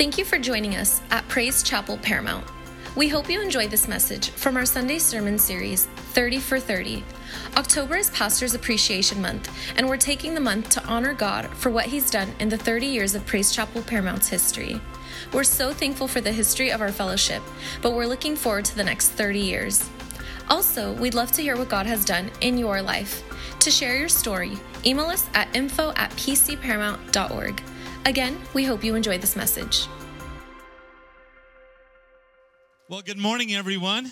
Thank you for joining us at Praise Chapel Paramount. We hope you enjoy this message from our Sunday sermon series, 30 for 30. October is Pastor's Appreciation Month, and we're taking the month to honor God for what He's done in the 30 years of Praise Chapel Paramount's history. We're so thankful for the history of our fellowship, but we're looking forward to the next 30 years. Also, we'd love to hear what God has done in your life. To share your story, email us at info at pcparamount.org. Again, we hope you enjoy this message. Well, good morning, everyone.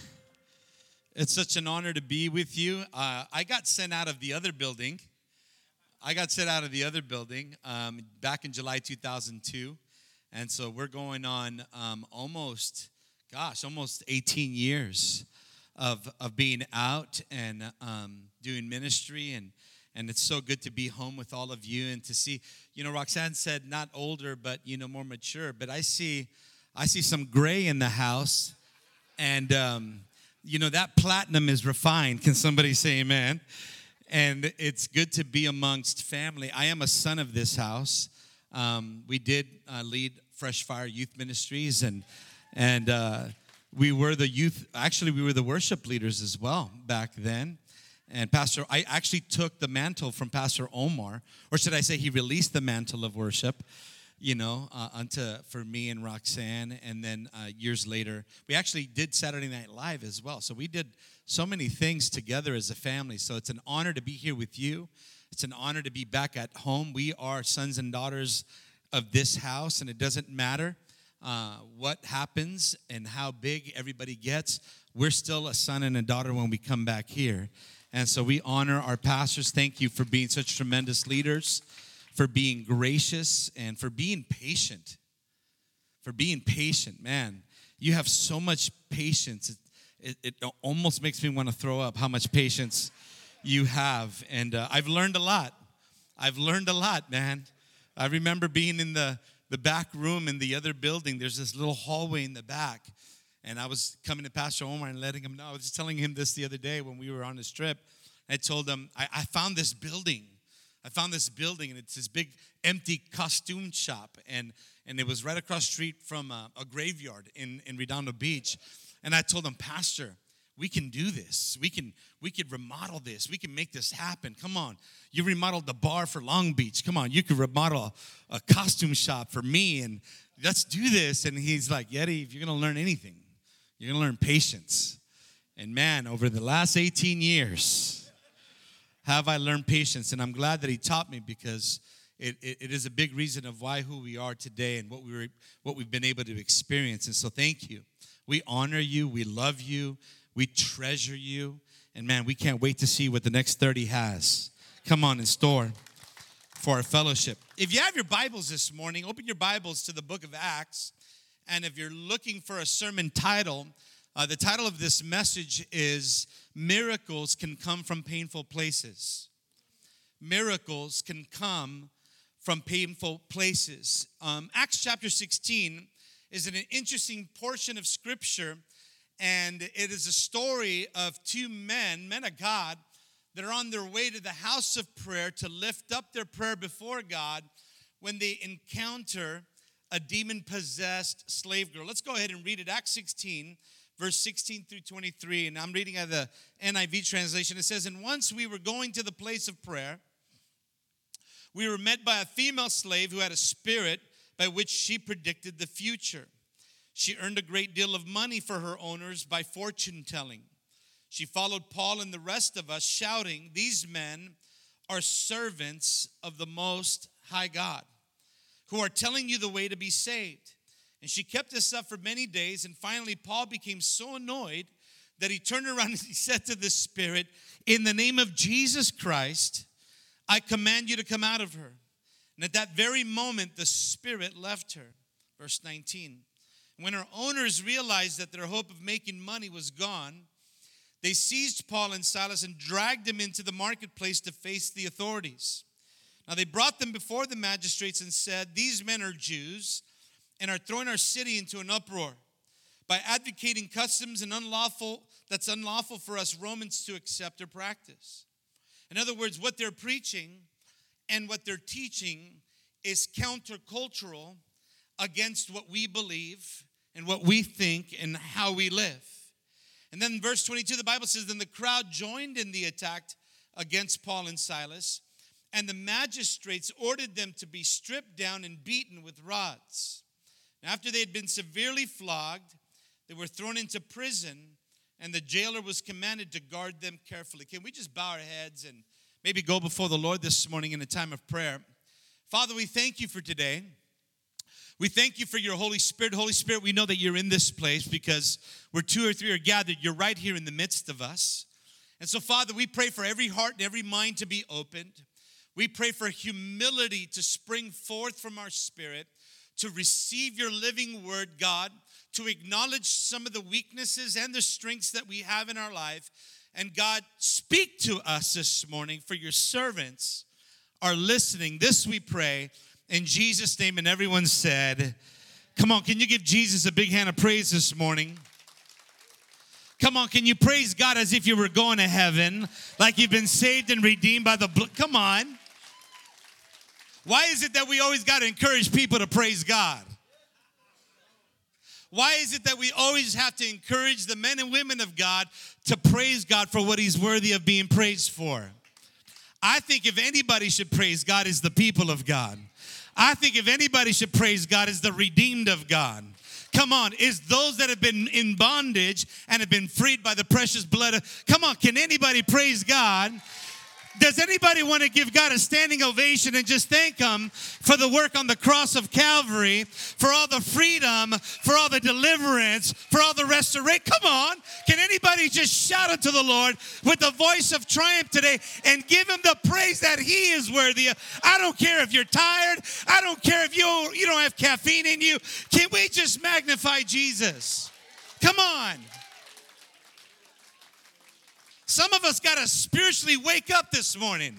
It's such an honor to be with you. Uh, I got sent out of the other building. I got sent out of the other building um, back in July 2002. And so we're going on um, almost, gosh, almost 18 years of, of being out and um, doing ministry. And, and it's so good to be home with all of you and to see, you know, Roxanne said not older, but, you know, more mature. But I see, I see some gray in the house and, um, you know, that platinum is refined. Can somebody say amen? And it's good to be amongst family. I am a son of this house. Um, we did uh, lead Fresh Fire Youth Ministries, and, and uh, we were the youth, actually, we were the worship leaders as well back then. And Pastor, I actually took the mantle from Pastor Omar, or should I say, he released the mantle of worship you know, uh, unto for me and Roxanne. And then uh, years later, we actually did Saturday Night Live as well. So we did so many things together as a family. So it's an honor to be here with you. It's an honor to be back at home. We are sons and daughters of this house, and it doesn't matter uh, what happens and how big everybody gets. We're still a son and a daughter when we come back here. And so we honor our pastors. Thank you for being such tremendous leaders for being gracious and for being patient. For being patient, man. You have so much patience. It, it, it almost makes me want to throw up how much patience you have. And uh, I've learned a lot. I've learned a lot, man. I remember being in the, the back room in the other building. There's this little hallway in the back. And I was coming to Pastor Omar and letting him know. I was telling him this the other day when we were on this trip. I told him, I, I found this building I found this building and it's this big empty costume shop and and it was right across street from a, a graveyard in in Redondo Beach. And I told him, Pastor, we can do this. We can we could remodel this. We can make this happen. Come on. You remodeled the bar for Long Beach. Come on. You could remodel a, a costume shop for me and let's do this. And he's like, Yeti, if you're gonna learn anything, you're gonna learn patience. And man, over the last 18 years, have I learned patience. And I'm glad that he taught me because it, it, it is a big reason of why who we are today and what, we were, what we've been able to experience. And so thank you. We honor you. We love you. We treasure you. And man, we can't wait to see what the next 30 has. Come on in store for our fellowship. If you have your Bibles this morning, open your Bibles to the book of Acts. And if you're looking for a sermon title, uh, the title of this message is Miracles Can Come from Painful Places. Miracles can come from painful places. Um, Acts chapter 16 is an interesting portion of scripture, and it is a story of two men, men of God, that are on their way to the house of prayer to lift up their prayer before God when they encounter a demon possessed slave girl. Let's go ahead and read it. Acts 16 verse 16 through 23, and I'm reading out of the NIV translation. It says, And once we were going to the place of prayer, we were met by a female slave who had a spirit by which she predicted the future. She earned a great deal of money for her owners by fortune telling. She followed Paul and the rest of us, shouting, These men are servants of the Most High God, who are telling you the way to be saved. And she kept this up for many days. And finally, Paul became so annoyed that he turned around and he said to the Spirit, In the name of Jesus Christ, I command you to come out of her. And at that very moment, the Spirit left her. Verse 19. When her owners realized that their hope of making money was gone, they seized Paul and Silas and dragged them into the marketplace to face the authorities. Now they brought them before the magistrates and said, These men are Jews and are throwing our city into an uproar by advocating customs and unlawful that's unlawful for us Romans to accept or practice. In other words, what they're preaching and what they're teaching is countercultural against what we believe and what we think and how we live. And then verse 22, the Bible says, Then the crowd joined in the attack against Paul and Silas, and the magistrates ordered them to be stripped down and beaten with rods. And after they had been severely flogged, they were thrown into prison, and the jailer was commanded to guard them carefully. Can we just bow our heads and maybe go before the Lord this morning in a time of prayer? Father, we thank you for today. We thank you for your Holy Spirit. Holy Spirit, we know that you're in this place because where two or three are gathered, you're right here in the midst of us. And so, Father, we pray for every heart and every mind to be opened. We pray for humility to spring forth from our spirit, to receive your living word, God, to acknowledge some of the weaknesses and the strengths that we have in our life. And God, speak to us this morning, for your servants are listening. This we pray in Jesus' name. And everyone said, Come on, can you give Jesus a big hand of praise this morning? Come on, can you praise God as if you were going to heaven, like you've been saved and redeemed by the blood? Come on. Why is it that we always got to encourage people to praise God? Why is it that we always have to encourage the men and women of God to praise God for what He's worthy of being praised for? I think if anybody should praise God, is the people of God. I think if anybody should praise God, is the redeemed of God. Come on, is those that have been in bondage and have been freed by the precious blood. Of, come on, can anybody praise God? Does anybody want to give God a standing ovation and just thank Him for the work on the cross of Calvary, for all the freedom, for all the deliverance, for all the restoration? Come on. Can anybody just shout unto the Lord with the voice of triumph today and give Him the praise that He is worthy of? I don't care if you're tired. I don't care if you, you don't have caffeine in you. Can we just magnify Jesus? Come on. Some of us got to spiritually wake up this morning.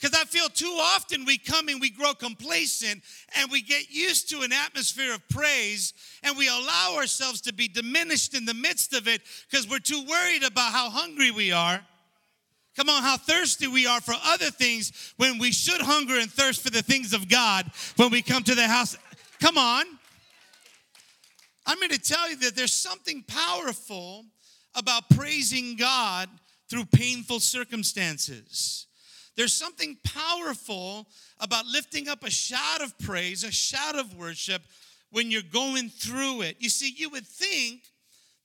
Because I feel too often we come and we grow complacent and we get used to an atmosphere of praise and we allow ourselves to be diminished in the midst of it because we're too worried about how hungry we are. Come on, how thirsty we are for other things when we should hunger and thirst for the things of God when we come to the house. Come on. I'm going to tell you that there's something powerful about praising God through painful circumstances. There's something powerful about lifting up a shout of praise, a shout of worship when you're going through it. You see, you would think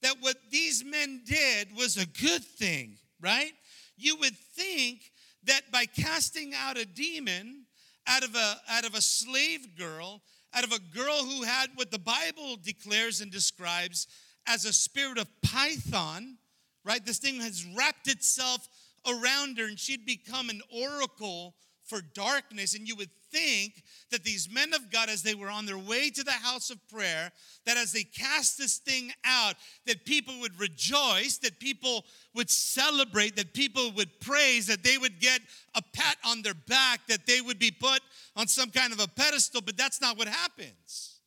that what these men did was a good thing, right? You would think that by casting out a demon out of a, out of a slave girl, out of a girl who had what the Bible declares and describes as a spirit of python, right? This thing has wrapped itself around her and she'd become an oracle for darkness. And you would think that these men of God, as they were on their way to the house of prayer, that as they cast this thing out, that people would rejoice, that people would celebrate, that people would praise, that they would get a pat on their back, that they would be put on some kind of a pedestal. But that's not what happens.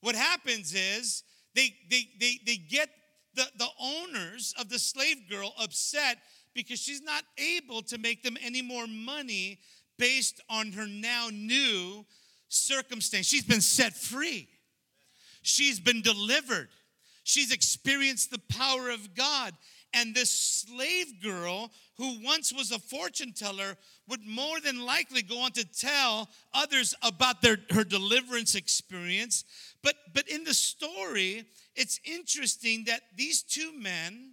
What happens is they, they, they, they get the, the owners of the slave girl upset because she's not able to make them any more money based on her now new circumstance. She's been set free, she's been delivered, she's experienced the power of God. And this slave girl, who once was a fortune teller, would more than likely go on to tell others about their, her deliverance experience. But, but in the story, it's interesting that these two men,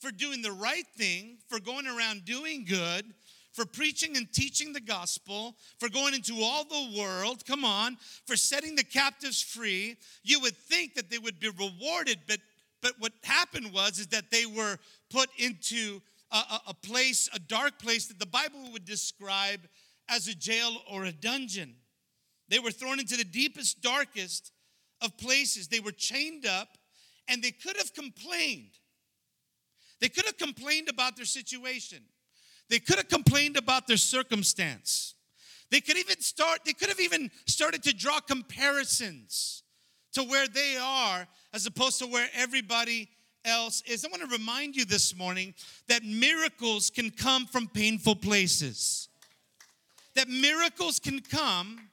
for doing the right thing, for going around doing good, for preaching and teaching the gospel, for going into all the world, come on, for setting the captives free, you would think that they would be rewarded, but but what happened was is that they were put into a, a, place, a dark place that the Bible would describe as a jail or a dungeon. They were thrown into the deepest, darkest of places. They were chained up and they could have complained. They could have complained about their situation. They could have complained about their circumstance. They could even start, they could have even started to draw comparisons to where they are as opposed to where everybody else is. I want to remind you this morning that miracles can come from painful places. That miracles can come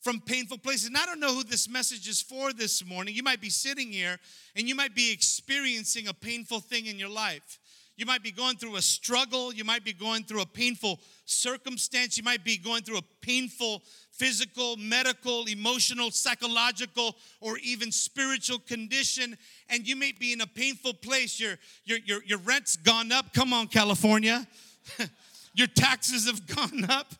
from painful places. And I don't know who this message is for this morning. You might be sitting here and you might be experiencing a painful thing in your life. You might be going through a struggle. You might be going through a painful circumstance. You might be going through a painful physical, medical, emotional, psychological, or even spiritual condition. And you may be in a painful place. Your, your, your, your rent's gone up. Come on, California. your taxes have gone up.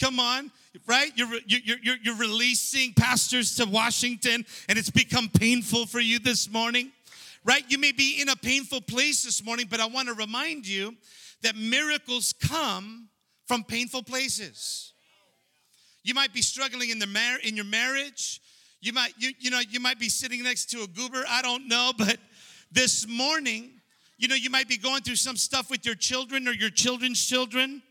Come on, right? You're, you're, you're, you're releasing pastors to Washington, and it's become painful for you this morning right? You may be in a painful place this morning, but I want to remind you that miracles come from painful places. You might be struggling in the mar- in your marriage. You might you, you know you might be sitting next to a goober. I don't know, but this morning, you know, you might be going through some stuff with your children or your children's children.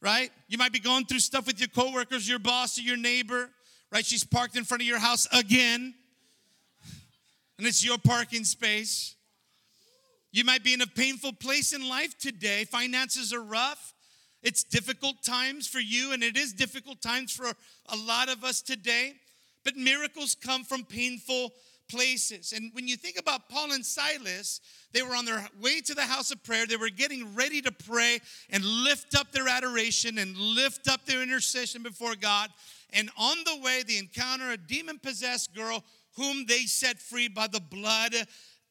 Right? You might be going through stuff with your coworkers, your boss, or your neighbor. Right? She's parked in front of your house again and it's your parking space. You might be in a painful place in life today. Finances are rough. It's difficult times for you, and it is difficult times for a lot of us today. But miracles come from painful places. And when you think about Paul and Silas, they were on their way to the house of prayer. They were getting ready to pray and lift up their adoration and lift up their intercession before God. And on the way, they encounter a demon possessed girl whom they set free by the blood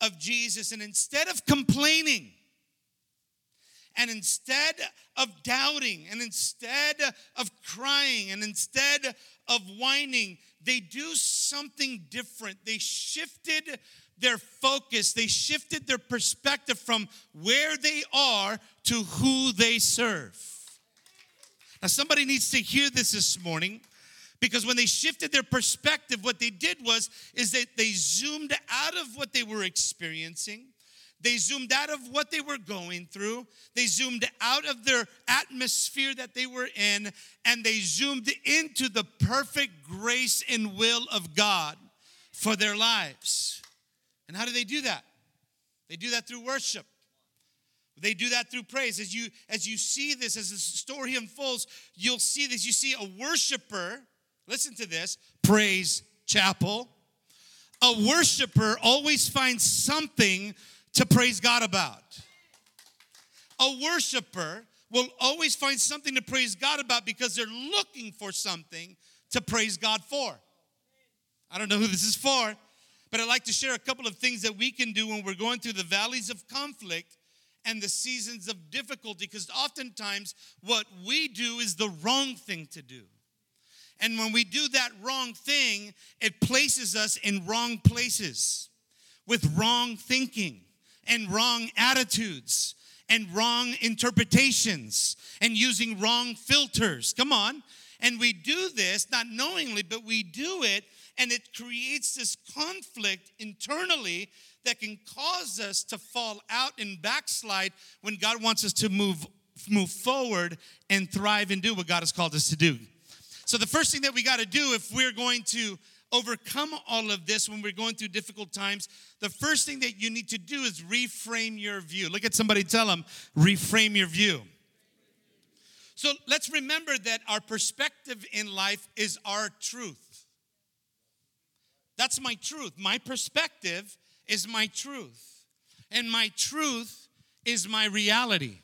of Jesus. And instead of complaining, and instead of doubting, and instead of crying, and instead of whining, they do something different. They shifted their focus, they shifted their perspective from where they are to who they serve. Now, somebody needs to hear this this morning because when they shifted their perspective what they did was is that they zoomed out of what they were experiencing they zoomed out of what they were going through. They zoomed out of their atmosphere that they were in and they zoomed into the perfect grace and will of god for their lives. And how do they do that? They do that through worship. They do that through praise. As you as you see this as the story unfolds you'll see this. You see a worshiper listen to this praise chapel. A worshiper always finds something to praise god about. A worshiper will always find something to praise god about because they're looking for something to praise god for. I don't know who this is for but i'd like to share a couple of things that we can do when we're going through the valleys of conflict and the seasons of difficulty because oftentimes what we do is the wrong thing to do. And when we do that wrong thing, it places us in wrong places with wrong thinking and wrong attitudes and wrong interpretations and using wrong filters. Come on. And we do this not knowingly, but we do it, and it creates this conflict internally that can cause us to fall out and backslide when God wants us to move move forward and thrive and do what God has called us to do. So, the first thing that we got to do if we're going to overcome all of this when we're going through difficult times, the first thing that you need to do is reframe your view. Look at somebody, tell them, reframe your view. So, let's remember that our perspective in life is our truth. That's my truth. My perspective is my truth. And my truth is my reality.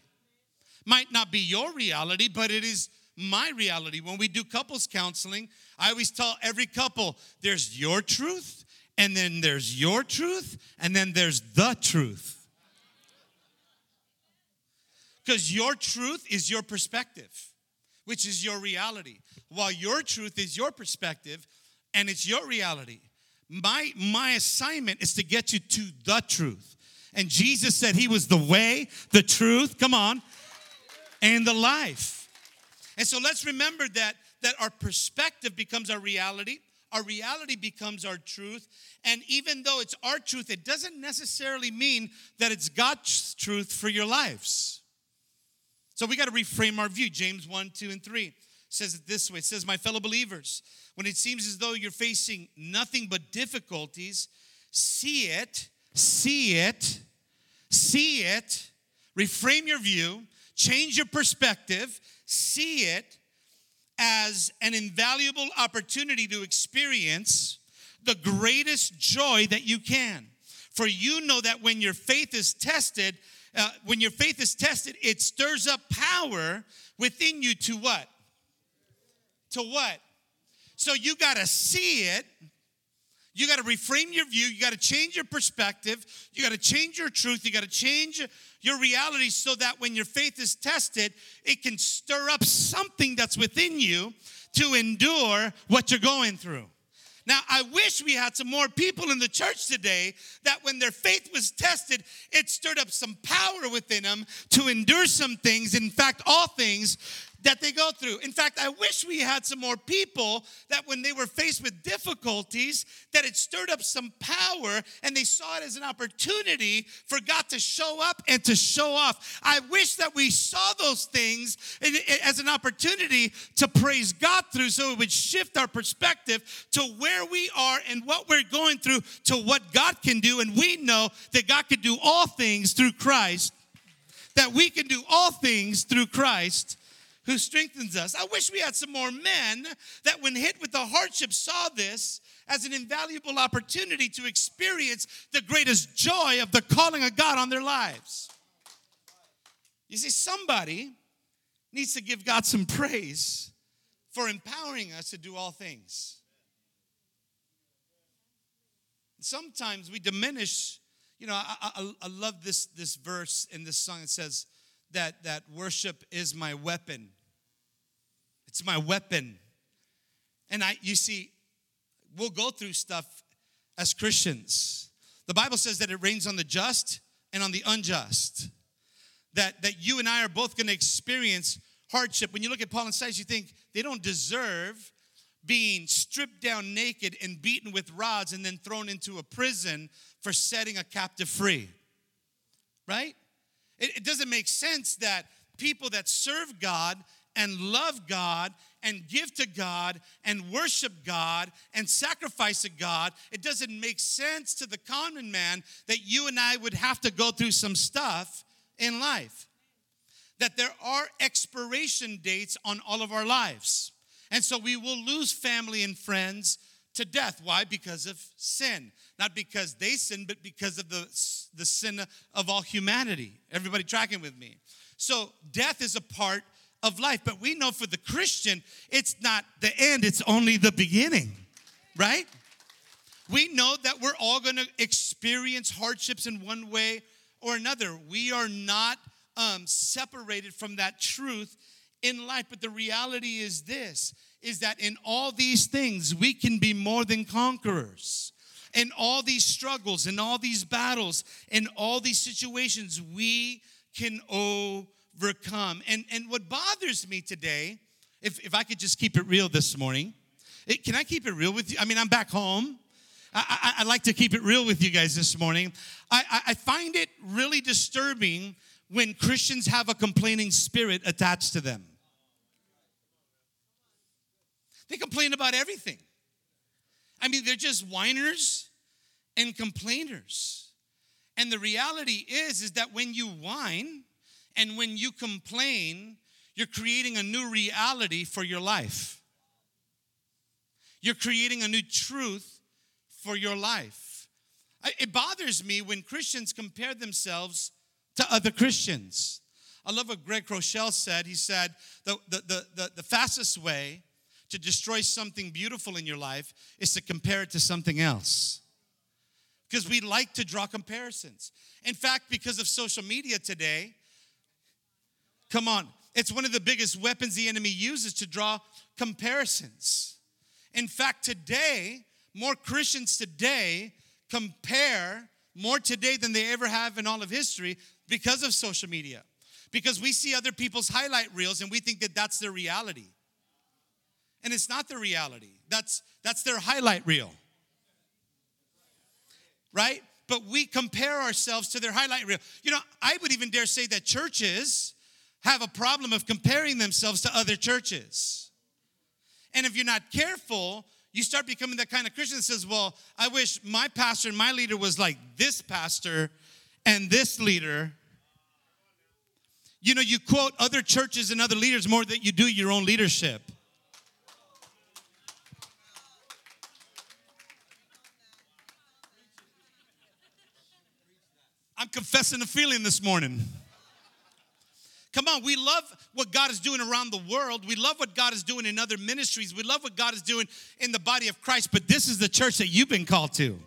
Might not be your reality, but it is my reality. When we do couples counseling, I always tell every couple there's your truth, and then there's your truth, and then there's the truth. Because your truth is your perspective, which is your reality, while your truth is your perspective and it's your reality. My, my assignment is to get you to the truth. And Jesus said he was the way, the truth, come on, and the life. And so let's remember that that our perspective becomes our reality. Our reality becomes our truth. And even though it's our truth, it doesn't necessarily mean that it's God's truth for your lives. So we got to reframe our view. James 1, 2, and 3 says it this way it says, My fellow believers, when it seems as though you're facing nothing but difficulties, see it, see it, see it, reframe your view, change your perspective, see it as an invaluable opportunity to experience the greatest joy that you can. For you know that when your faith is tested, uh, when your faith is tested, it stirs up power within you to what? To what? So you got to see it. You got to reframe your view. You got to change your perspective. You got to change your truth. You got to change your reality so that when your faith is tested, it can stir up something that's within you to endure what you're going through. Now, I wish we had some more people in the church today that when their faith was tested, it stirred up some power within them to endure some things. In fact, all things that they go through. In fact, I wish we had some more people that when they were faced with difficulties, that it stirred up some power and they saw it as an opportunity for God to show up and to show off. I wish that we saw those things as an opportunity to praise God through so it would shift our perspective to where we are and what we're going through to what God can do. And we know that God can do all things through Christ, that we can do all things through Christ who strengthens us. I wish we had some more men that, when hit with the hardship, saw this as an invaluable opportunity to experience the greatest joy of the calling of God on their lives. You see, somebody needs to give God some praise for empowering us to do all things. Sometimes we diminish, you know, I, I, I love this, this verse in this song. It says, that, that worship is my weapon. It's my weapon. And I, you see, we'll go through stuff as Christians. The Bible says that it rains on the just and on the unjust. That, that you and I are both going to experience hardship. When you look at Paul and Silas, you think they don't deserve being stripped down naked and beaten with rods and then thrown into a prison for setting a captive free. Right? It, it doesn't make sense that people that serve God and love God and give to God and worship God and sacrifice to God, it doesn't make sense to the common man that you and I would have to go through some stuff in life. That there are expiration dates on all of our lives. And so we will lose family and friends to death. Why? Because of sin. Not because they sinned, but because of the, the sin of all humanity. Everybody tracking with me? So death is a part of life, but we know for the Christian, it's not the end, it's only the beginning, right? We know that we're all gonna experience hardships in one way or another. We are not um, separated from that truth in life, but the reality is this is that in all these things, we can be more than conquerors. In all these struggles, in all these battles, in all these situations, we can overcome. And, and what bothers me today, if, if I could just keep it real this morning, it, can I keep it real with you? I mean, I'm back home. I, I, I like to keep it real with you guys this morning. I, I, I find it really disturbing when Christians have a complaining spirit attached to them. They complain about everything. I mean, they're just whiners and complainers. And the reality is is that when you whine and when you complain, you're creating a new reality for your life. You're creating a new truth for your life. It bothers me when Christians compare themselves to other Christians. I love what Craig Groeschel said. He said, the, the, the, the, the fastest way to destroy something beautiful in your life is to compare it to something else. Because we like to draw comparisons. In fact, because of social media today, come on, it's one of the biggest weapons the enemy uses to draw comparisons. In fact, today, more Christians today compare more today than they ever have in all of history because of social media. Because we see other people's highlight reels and we think that that's their reality and it's not the reality. That's that's their highlight reel. Right? But we compare ourselves to their highlight reel. You know, I would even dare say that churches have a problem of comparing themselves to other churches. And if you're not careful, you start becoming that kind of Christian that says, Well, I wish my pastor and my leader was like this pastor and this leader. You know, you quote other churches and other leaders more than you do your own leadership. Confessing a feeling this morning. Come on, we love what God is doing around the world. We love what God is doing in other ministries. We love what God is doing in the body of Christ, but this is the church that you've been called to.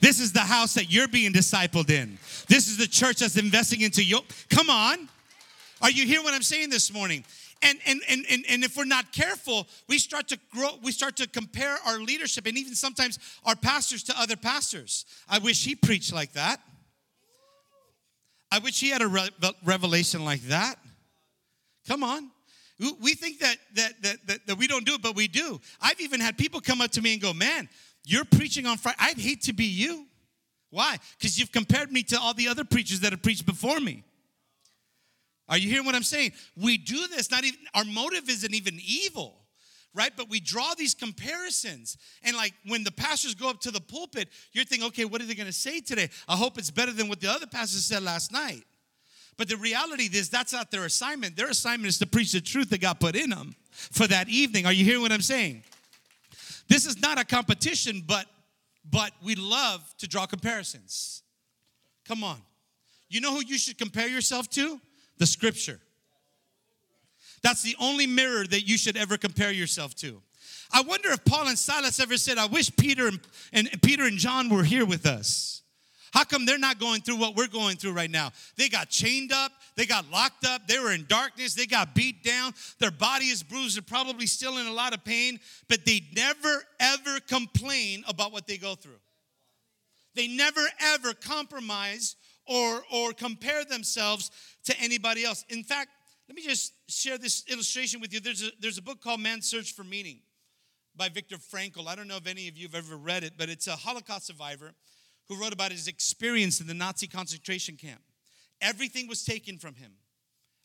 This is the house that you're being discipled in. This is the church that's investing into you. Come on. Are you hearing what I'm saying this morning? And, and, and, and, and if we're not careful, we start to grow, we start to compare our leadership and even sometimes our pastors to other pastors. I wish he preached like that. I wish he had a re- revelation like that. Come on. We think that, that, that, that, that we don't do it, but we do. I've even had people come up to me and go, Man, you're preaching on Friday. I'd hate to be you. Why? Because you've compared me to all the other preachers that have preached before me. Are you hearing what I'm saying? We do this, not even, our motive isn't even evil, right? But we draw these comparisons. And like when the pastors go up to the pulpit, you're thinking, okay, what are they gonna say today? I hope it's better than what the other pastors said last night. But the reality is that's not their assignment. Their assignment is to preach the truth that God put in them for that evening. Are you hearing what I'm saying? This is not a competition, but but we love to draw comparisons. Come on. You know who you should compare yourself to? The scripture. That's the only mirror that you should ever compare yourself to. I wonder if Paul and Silas ever said, I wish Peter and, and Peter and John were here with us. How come they're not going through what we're going through right now? They got chained up, they got locked up, they were in darkness, they got beat down, their body is bruised, they're probably still in a lot of pain, but they never ever complain about what they go through. They never ever compromise or, or compare themselves to anybody else. In fact, let me just share this illustration with you. There's a, there's a book called Man's Search for Meaning by Viktor Frankl. I don't know if any of you have ever read it, but it's a Holocaust survivor who wrote about his experience in the Nazi concentration camp. Everything was taken from him.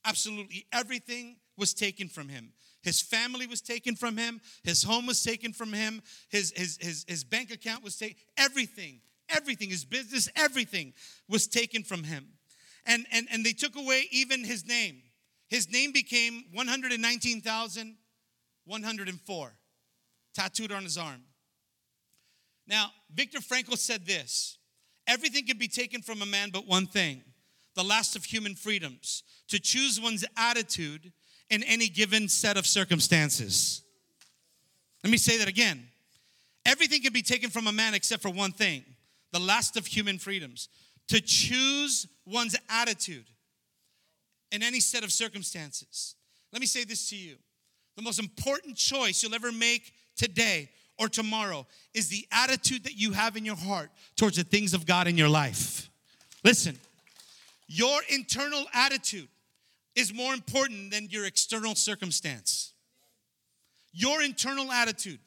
Absolutely everything was taken from him. His family was taken from him. His home was taken from him. His, his, his, his bank account was taken. Everything, everything, his business, everything was taken from him. And, and, and they took away even his name. His name became 119,104, tattooed on his arm. Now, Viktor Frankl said this everything can be taken from a man but one thing the last of human freedoms to choose one's attitude in any given set of circumstances. Let me say that again. Everything can be taken from a man except for one thing the last of human freedoms to choose one's attitude in any set of circumstances. Let me say this to you the most important choice you'll ever make today or tomorrow is the attitude that you have in your heart towards the things of God in your life. Listen, your internal attitude is more important than your external circumstance. Your internal attitude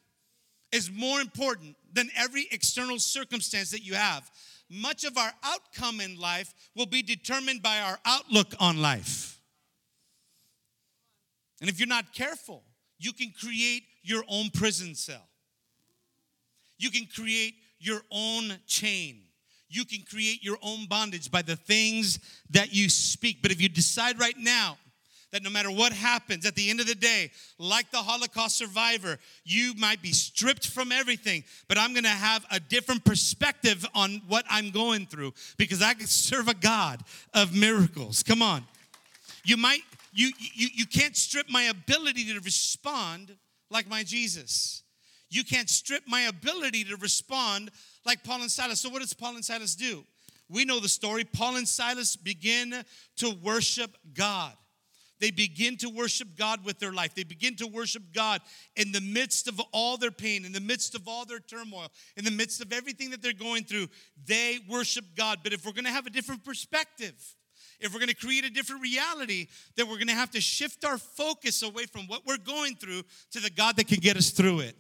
is more important than every external circumstance that you have. Much of our outcome in life will be determined by our outlook on life. And if you're not careful, you can create your own prison cell. You can create your own chain. You can create your own bondage by the things that you speak. But if you decide right now that no matter what happens at the end of the day, like the Holocaust survivor, you might be stripped from everything, but I'm gonna have a different perspective on what I'm going through because I can serve a God of miracles. Come on. You might, you, you, you can't strip my ability to respond like my Jesus. You can't strip my ability to respond like Paul and Silas. So, what does Paul and Silas do? We know the story. Paul and Silas begin to worship God. They begin to worship God with their life. They begin to worship God in the midst of all their pain, in the midst of all their turmoil, in the midst of everything that they're going through. They worship God. But if we're gonna have a different perspective, if we're gonna create a different reality, then we're gonna have to shift our focus away from what we're going through to the God that can get us through it.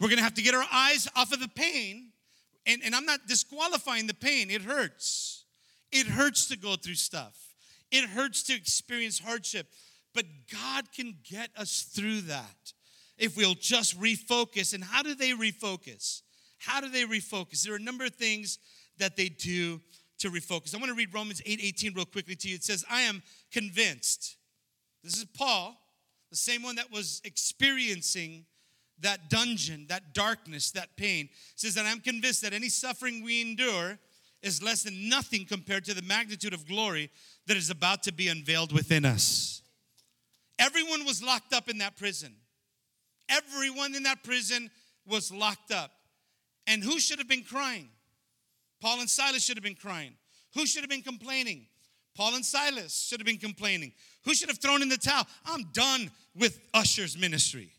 We're gonna have to get our eyes off of the pain. And, and I'm not disqualifying the pain, it hurts. It hurts to go through stuff, it hurts to experience hardship. But God can get us through that if we'll just refocus. And how do they refocus? How do they refocus? There are a number of things that they do to refocus. I want to read Romans 8 18 real quickly to you. It says, I am convinced. This is Paul, the same one that was experiencing that dungeon, that darkness, that pain. It says that I'm convinced that any suffering we endure is less than nothing compared to the magnitude of glory that is about to be unveiled within us. Everyone was locked up in that prison. Everyone in that prison was locked up. And who should have been crying? Paul and Silas should have been crying. Who should have been complaining? Paul and Silas should have been complaining. Who should have thrown in the towel? I'm done with Usher's ministry.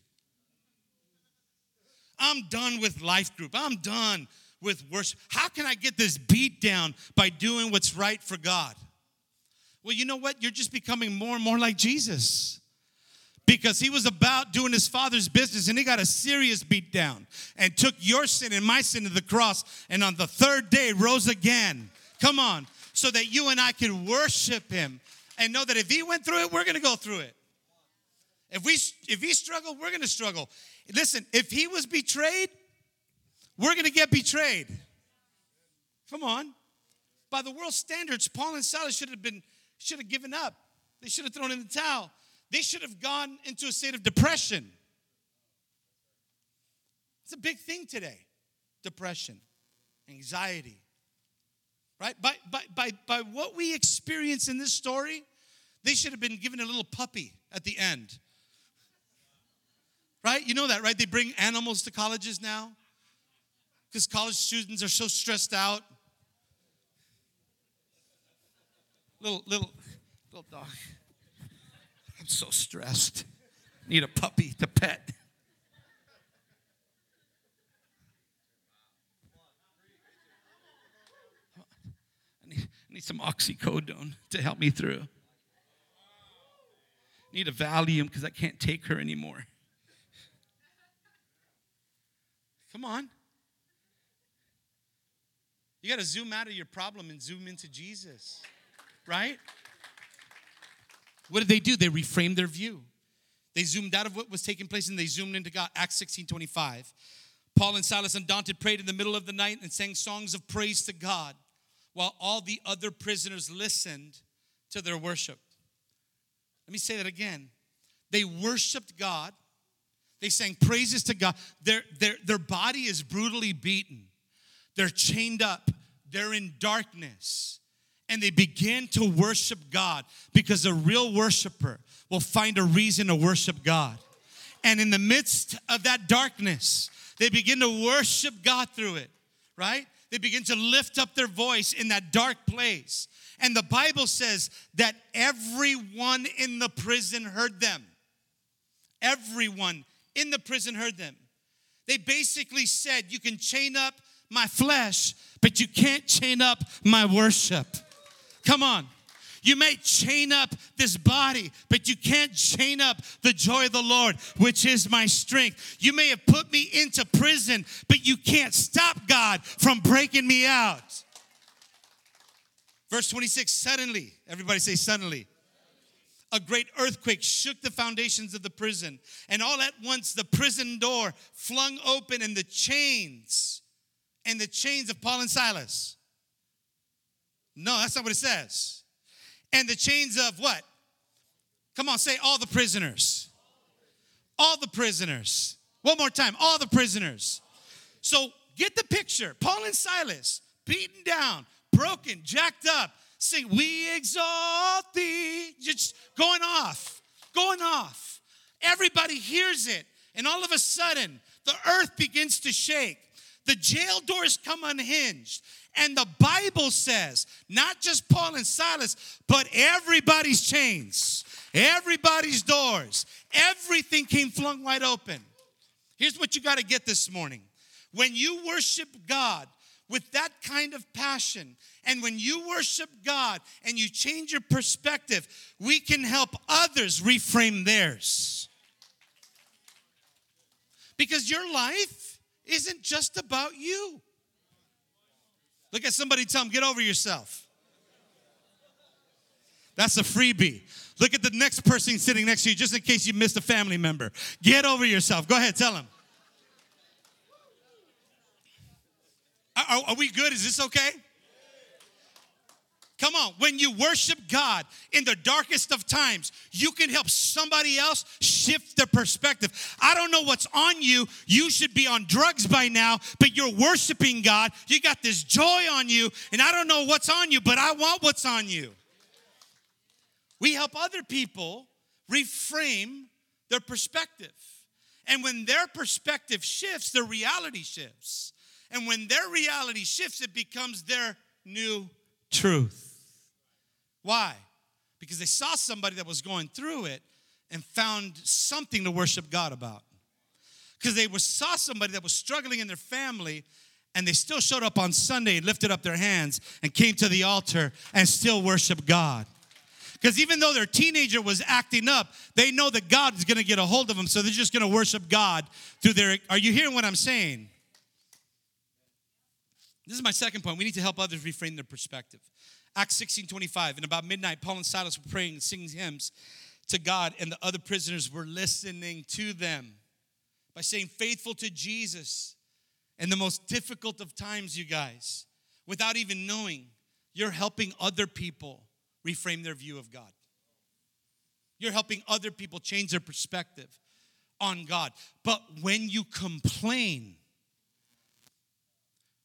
I'm done with life group. I'm done with worship. How can I get this beat down by doing what's right for God? Well, you know what? You're just becoming more and more like Jesus because he was about doing his father's business and he got a serious beat down and took your sin and my sin to the cross and on the third day rose again. Come on, so that you and I could worship him and know that if he went through it, we're gonna go through it. If we if he struggled, we're gonna struggle. Listen, if he was betrayed, we're gonna get betrayed. Come on. By the world's standards, Paul and Silas should have been should have given up. They should have thrown in the towel. They should have gone into a state of depression. It's a big thing today depression, anxiety. Right? By, by, by, by what we experience in this story, they should have been given a little puppy at the end. Right? You know that, right? They bring animals to colleges now because college students are so stressed out. Little, little, little dog. I'm so stressed. Need a puppy to pet. I need, I need some oxycodone to help me through. Need a Valium because I can't take her anymore. Come on. You got to zoom out of your problem and zoom into Jesus, right? What did they do? They reframed their view. They zoomed out of what was taking place and they zoomed into God. Acts 16 25. Paul and Silas, undaunted, prayed in the middle of the night and sang songs of praise to God while all the other prisoners listened to their worship. Let me say that again. They worshiped God, they sang praises to God. Their, their, their body is brutally beaten, they're chained up, they're in darkness and they begin to worship God because a real worshiper will find a reason to worship God. And in the midst of that darkness, they begin to worship God through it, right? They begin to lift up their voice in that dark place. And the Bible says that everyone in the prison heard them. Everyone in the prison heard them. They basically said, You can chain up my flesh, but you can't chain up my worship. Come on. You may chain up this body, but you can't chain up the joy of the Lord, which is my strength. You may have put me into prison, but you can't stop God from breaking me out. Verse 26 suddenly, everybody say suddenly. A great earthquake shook the foundations of the prison, and all at once the prison door flung open, and the chains, and the chains of Paul and Silas no, that's not what it says. And the chains of what? Come on, say all the prisoners. All the prisoners. One more time, all the prisoners. So get the picture. Paul and Silas, beaten down, broken, jacked up, sing, We exalt thee. Just going off, going off. Everybody hears it. And all of a sudden, the earth begins to shake. The jail doors come unhinged. And the Bible says, not just Paul and Silas, but everybody's chains, everybody's doors, everything came flung wide open. Here's what you got to get this morning when you worship God with that kind of passion, and when you worship God and you change your perspective, we can help others reframe theirs. Because your life isn't just about you. Look at somebody, tell them, get over yourself. That's a freebie. Look at the next person sitting next to you, just in case you missed a family member. Get over yourself. Go ahead, tell them. Are, are we good? Is this okay? Come on, when you worship God in the darkest of times, you can help somebody else shift their perspective. I don't know what's on you. You should be on drugs by now, but you're worshiping God. You got this joy on you, and I don't know what's on you, but I want what's on you. We help other people reframe their perspective. And when their perspective shifts, their reality shifts. And when their reality shifts, it becomes their new truth. Why? Because they saw somebody that was going through it and found something to worship God about. Because they saw somebody that was struggling in their family and they still showed up on Sunday lifted up their hands and came to the altar and still worshiped God. Because even though their teenager was acting up, they know that God is going to get a hold of them, so they're just going to worship God through their. Are you hearing what I'm saying? This is my second point. We need to help others reframe their perspective. Acts 16 25. And about midnight, Paul and Silas were praying and singing hymns to God, and the other prisoners were listening to them by saying, Faithful to Jesus in the most difficult of times, you guys, without even knowing, you're helping other people reframe their view of God. You're helping other people change their perspective on God. But when you complain,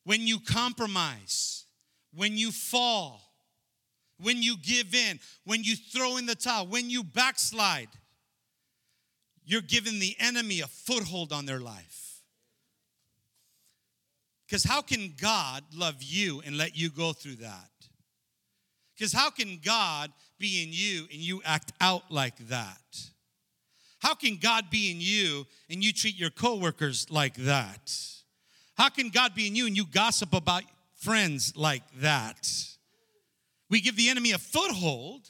when you compromise, when you fall, when you give in, when you throw in the towel, when you backslide, you're giving the enemy a foothold on their life. Because how can God love you and let you go through that? Because how can God be in you and you act out like that? How can God be in you and you treat your coworkers like that? How can God be in you and you gossip about friends like that? We give the enemy a foothold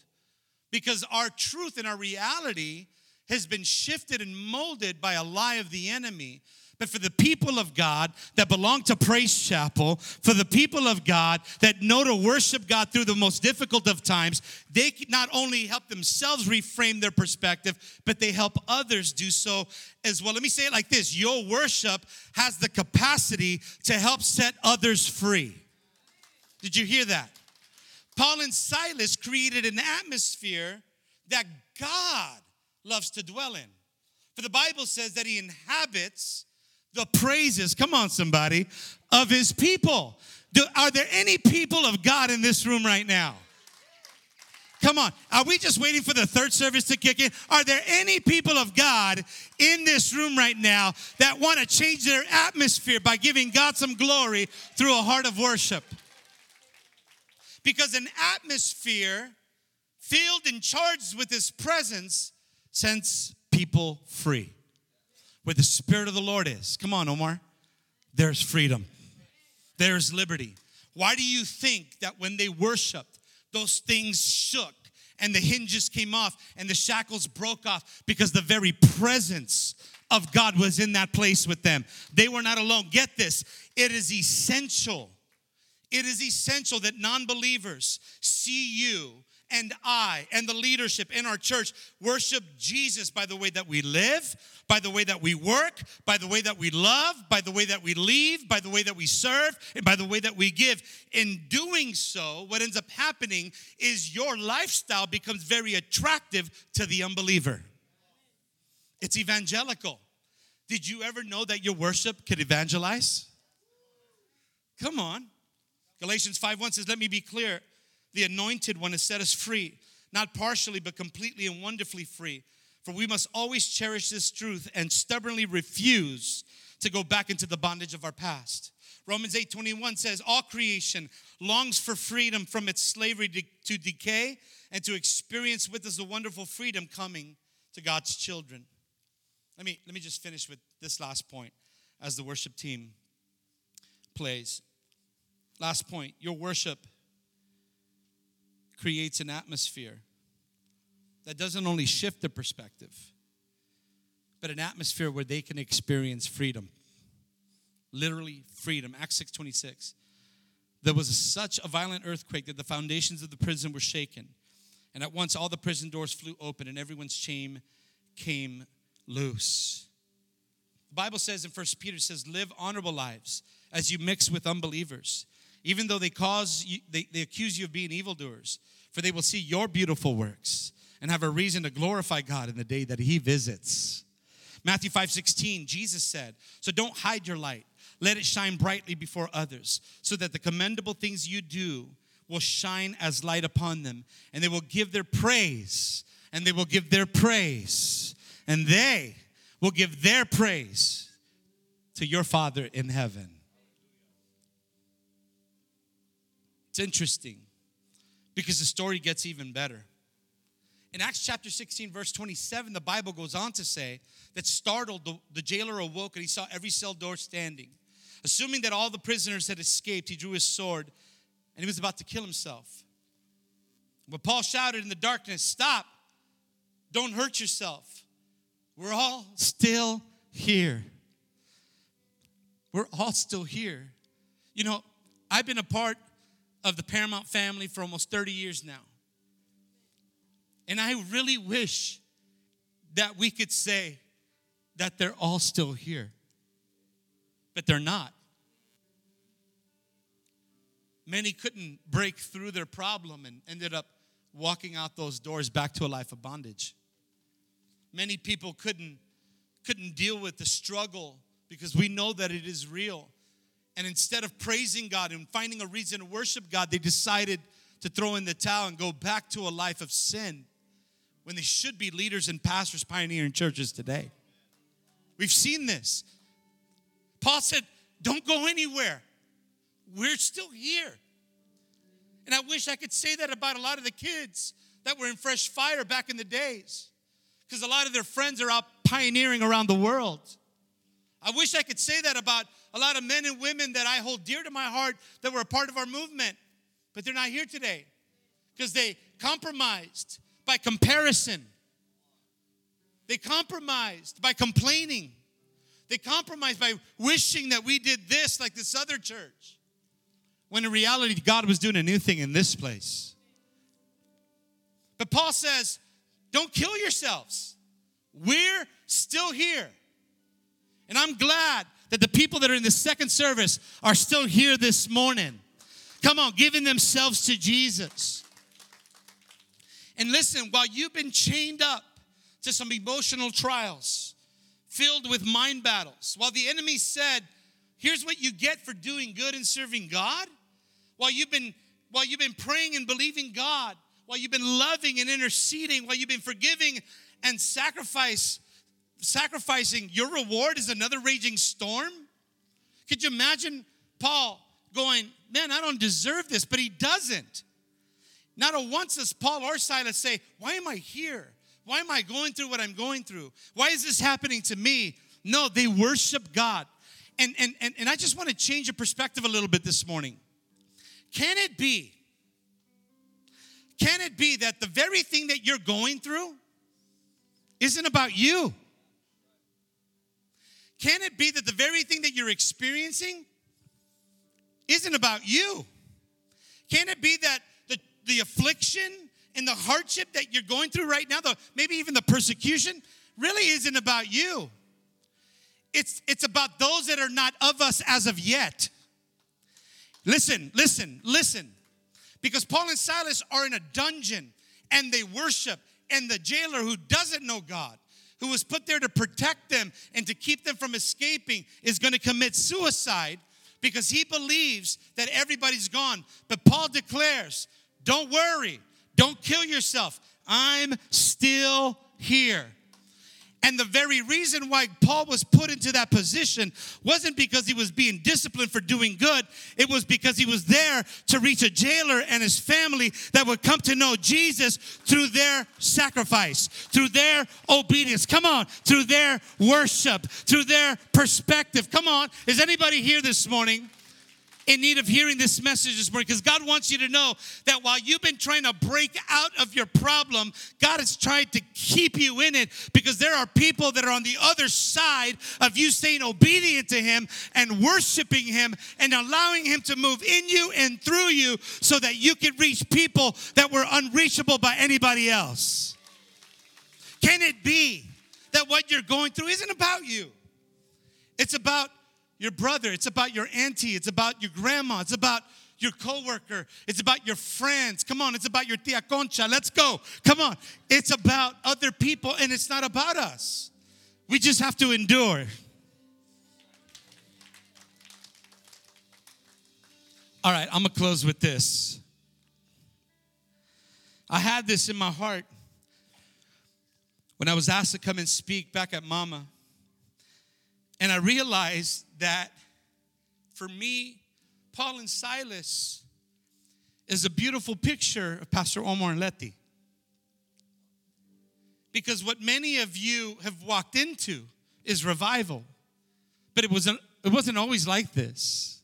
because our truth and our reality has been shifted and molded by a lie of the enemy but for the people of God that belong to Praise Chapel, for the people of God that know to worship God through the most difficult of times, they not only help themselves reframe their perspective, but they help others do so as well. Let me say it like this Your worship has the capacity to help set others free. Did you hear that? Paul and Silas created an atmosphere that God loves to dwell in. For the Bible says that he inhabits the praises, come on, somebody, of his people. Do, are there any people of God in this room right now? Come on. Are we just waiting for the third service to kick in? Are there any people of God in this room right now that want to change their atmosphere by giving God some glory through a heart of worship? Because an atmosphere filled and charged with His presence sends people free where the Spirit of the Lord is. Come on, Omar. There's freedom, there's liberty. Why do you think that when they worshiped, those things shook and the hinges came off and the shackles broke off? Because the very presence of God was in that place with them. They were not alone. Get this it is essential. It is essential that non believers see you and I and the leadership in our church worship Jesus by the way that we live, by the way that we work, by the way that we love, by the way that we leave, by the way that we serve, and by the way that we give. In doing so, what ends up happening is your lifestyle becomes very attractive to the unbeliever. It's evangelical. Did you ever know that your worship could evangelize? Come on. Galatians 5 1 says, Let me be clear. The anointed one has set us free, not partially, but completely and wonderfully free. For we must always cherish this truth and stubbornly refuse to go back into the bondage of our past. Romans 8 21 says, All creation longs for freedom from its slavery to decay and to experience with us the wonderful freedom coming to God's children. Let me, let me just finish with this last point as the worship team plays. Last point your worship creates an atmosphere that doesn't only shift the perspective, but an atmosphere where they can experience freedom. Literally freedom. Acts 6:26. There was such a violent earthquake that the foundations of the prison were shaken. And at once all the prison doors flew open and everyone's chain came loose. The Bible says in First Peter says, live honorable lives as you mix with unbelievers even though they cause you, they, they accuse you of being evildoers, for they will see your beautiful works and have a reason to glorify God in the day that he visits. Matthew 5 16, Jesus said, So don't hide your light. Let it shine brightly before others, so that the commendable things you do will shine as light upon them, and they will give their praise, and they will give their praise, and they will give their praise to your Father in heaven. It's interesting because the story gets even better. In Acts chapter 16, verse 27, the Bible goes on to say that startled, the, the jailer awoke and he saw every cell door standing. Assuming that all the prisoners had escaped, he drew his sword and he was about to kill himself. But Paul shouted in the darkness, Stop! Don't hurt yourself. We're all still here. We're all still here. You know, I've been a part of the Paramount family for almost 30 years now. And I really wish that we could say that they're all still here, but they're not. Many couldn't break through their problem and ended up walking out those doors back to a life of bondage. Many people couldn't couldn't deal with the struggle because we know that it is real. And instead of praising God and finding a reason to worship God, they decided to throw in the towel and go back to a life of sin when they should be leaders and pastors pioneering churches today. We've seen this. Paul said, Don't go anywhere. We're still here. And I wish I could say that about a lot of the kids that were in Fresh Fire back in the days, because a lot of their friends are out pioneering around the world. I wish I could say that about a lot of men and women that I hold dear to my heart that were a part of our movement, but they're not here today because they compromised by comparison. They compromised by complaining. They compromised by wishing that we did this like this other church. When in reality, God was doing a new thing in this place. But Paul says, don't kill yourselves. We're still here. And I'm glad that the people that are in the second service are still here this morning. Come on, giving themselves to Jesus. And listen, while you've been chained up to some emotional trials, filled with mind battles, while the enemy said, here's what you get for doing good and serving God, while you've been while you've been praying and believing God, while you've been loving and interceding, while you've been forgiving and sacrifice sacrificing, your reward is another raging storm? Could you imagine Paul going, Man, I don't deserve this, but he doesn't. Not a once does Paul or Silas say, Why am I here? Why am I going through what I'm going through? Why is this happening to me? No, they worship God. And, and, and, and I just want to change your perspective a little bit this morning. Can it be? Can it be that the very thing that you're going through isn't about you? Can it be that the very thing that you're experiencing isn't about you? Can it be that the the affliction and the hardship that you're going through right now, the, maybe even the persecution, really isn't about you. It's, it's about those that are not of us as of yet. Listen, listen, listen. Because Paul and Silas are in a dungeon and they worship, and the jailer who doesn't know God, who was put there to protect them and to keep them from escaping, is going to commit suicide because he believes that everybody's gone. But Paul declares, don't worry. Don't kill yourself. I'm still here. And the very reason why Paul was put into that position wasn't because he was being disciplined for doing good. It was because he was there to reach a jailer and his family that would come to know Jesus through their sacrifice, through their obedience. Come on, through their worship, through their perspective. Come on. Is anybody here this morning? In need of hearing this message this morning because God wants you to know that while you've been trying to break out of your problem, God is trying to keep you in it because there are people that are on the other side of you staying obedient to Him and worshiping Him and allowing Him to move in you and through you so that you can reach people that were unreachable by anybody else. Can it be that what you're going through isn't about you? It's about your brother, it's about your auntie, it's about your grandma, it's about your coworker, it's about your friends. Come on, it's about your tia Concha. Let's go. Come on. It's about other people and it's not about us. We just have to endure. All right, I'm gonna close with this. I had this in my heart when I was asked to come and speak back at Mama. And I realized that for me, Paul and Silas is a beautiful picture of Pastor Omar and Letty. Because what many of you have walked into is revival. But it wasn't, it wasn't always like this.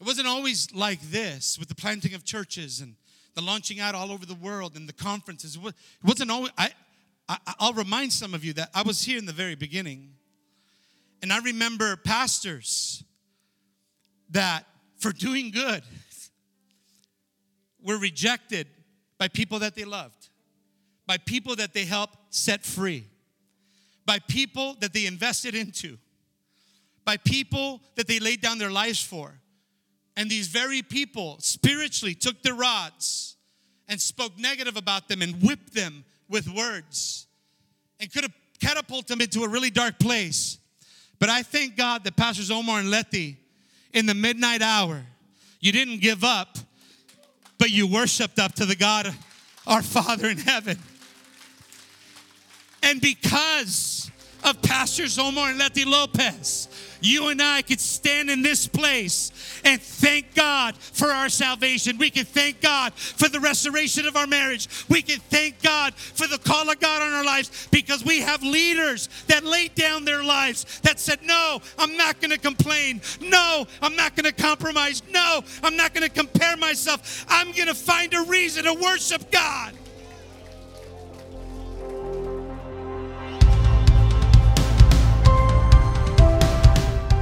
It wasn't always like this with the planting of churches and the launching out all over the world and the conferences. It wasn't always, I, I, I'll remind some of you that I was here in the very beginning. And I remember pastors that for doing good were rejected by people that they loved, by people that they helped set free, by people that they invested into, by people that they laid down their lives for. And these very people spiritually took their rods and spoke negative about them and whipped them with words and could have catapulted them into a really dark place. But I thank God that Pastors Omar and Letty in the midnight hour. You didn't give up, but you worshiped up to the God, our Father in heaven. And because of Pastors Omar and Letty Lopez, you and I could stand in this place and thank God for our salvation. We can thank God for the restoration of our marriage. We can thank God for the call of God on our lives because we have leaders that laid down their lives that said, No, I'm not going to complain. No, I'm not going to compromise. No, I'm not going to compare myself. I'm going to find a reason to worship God.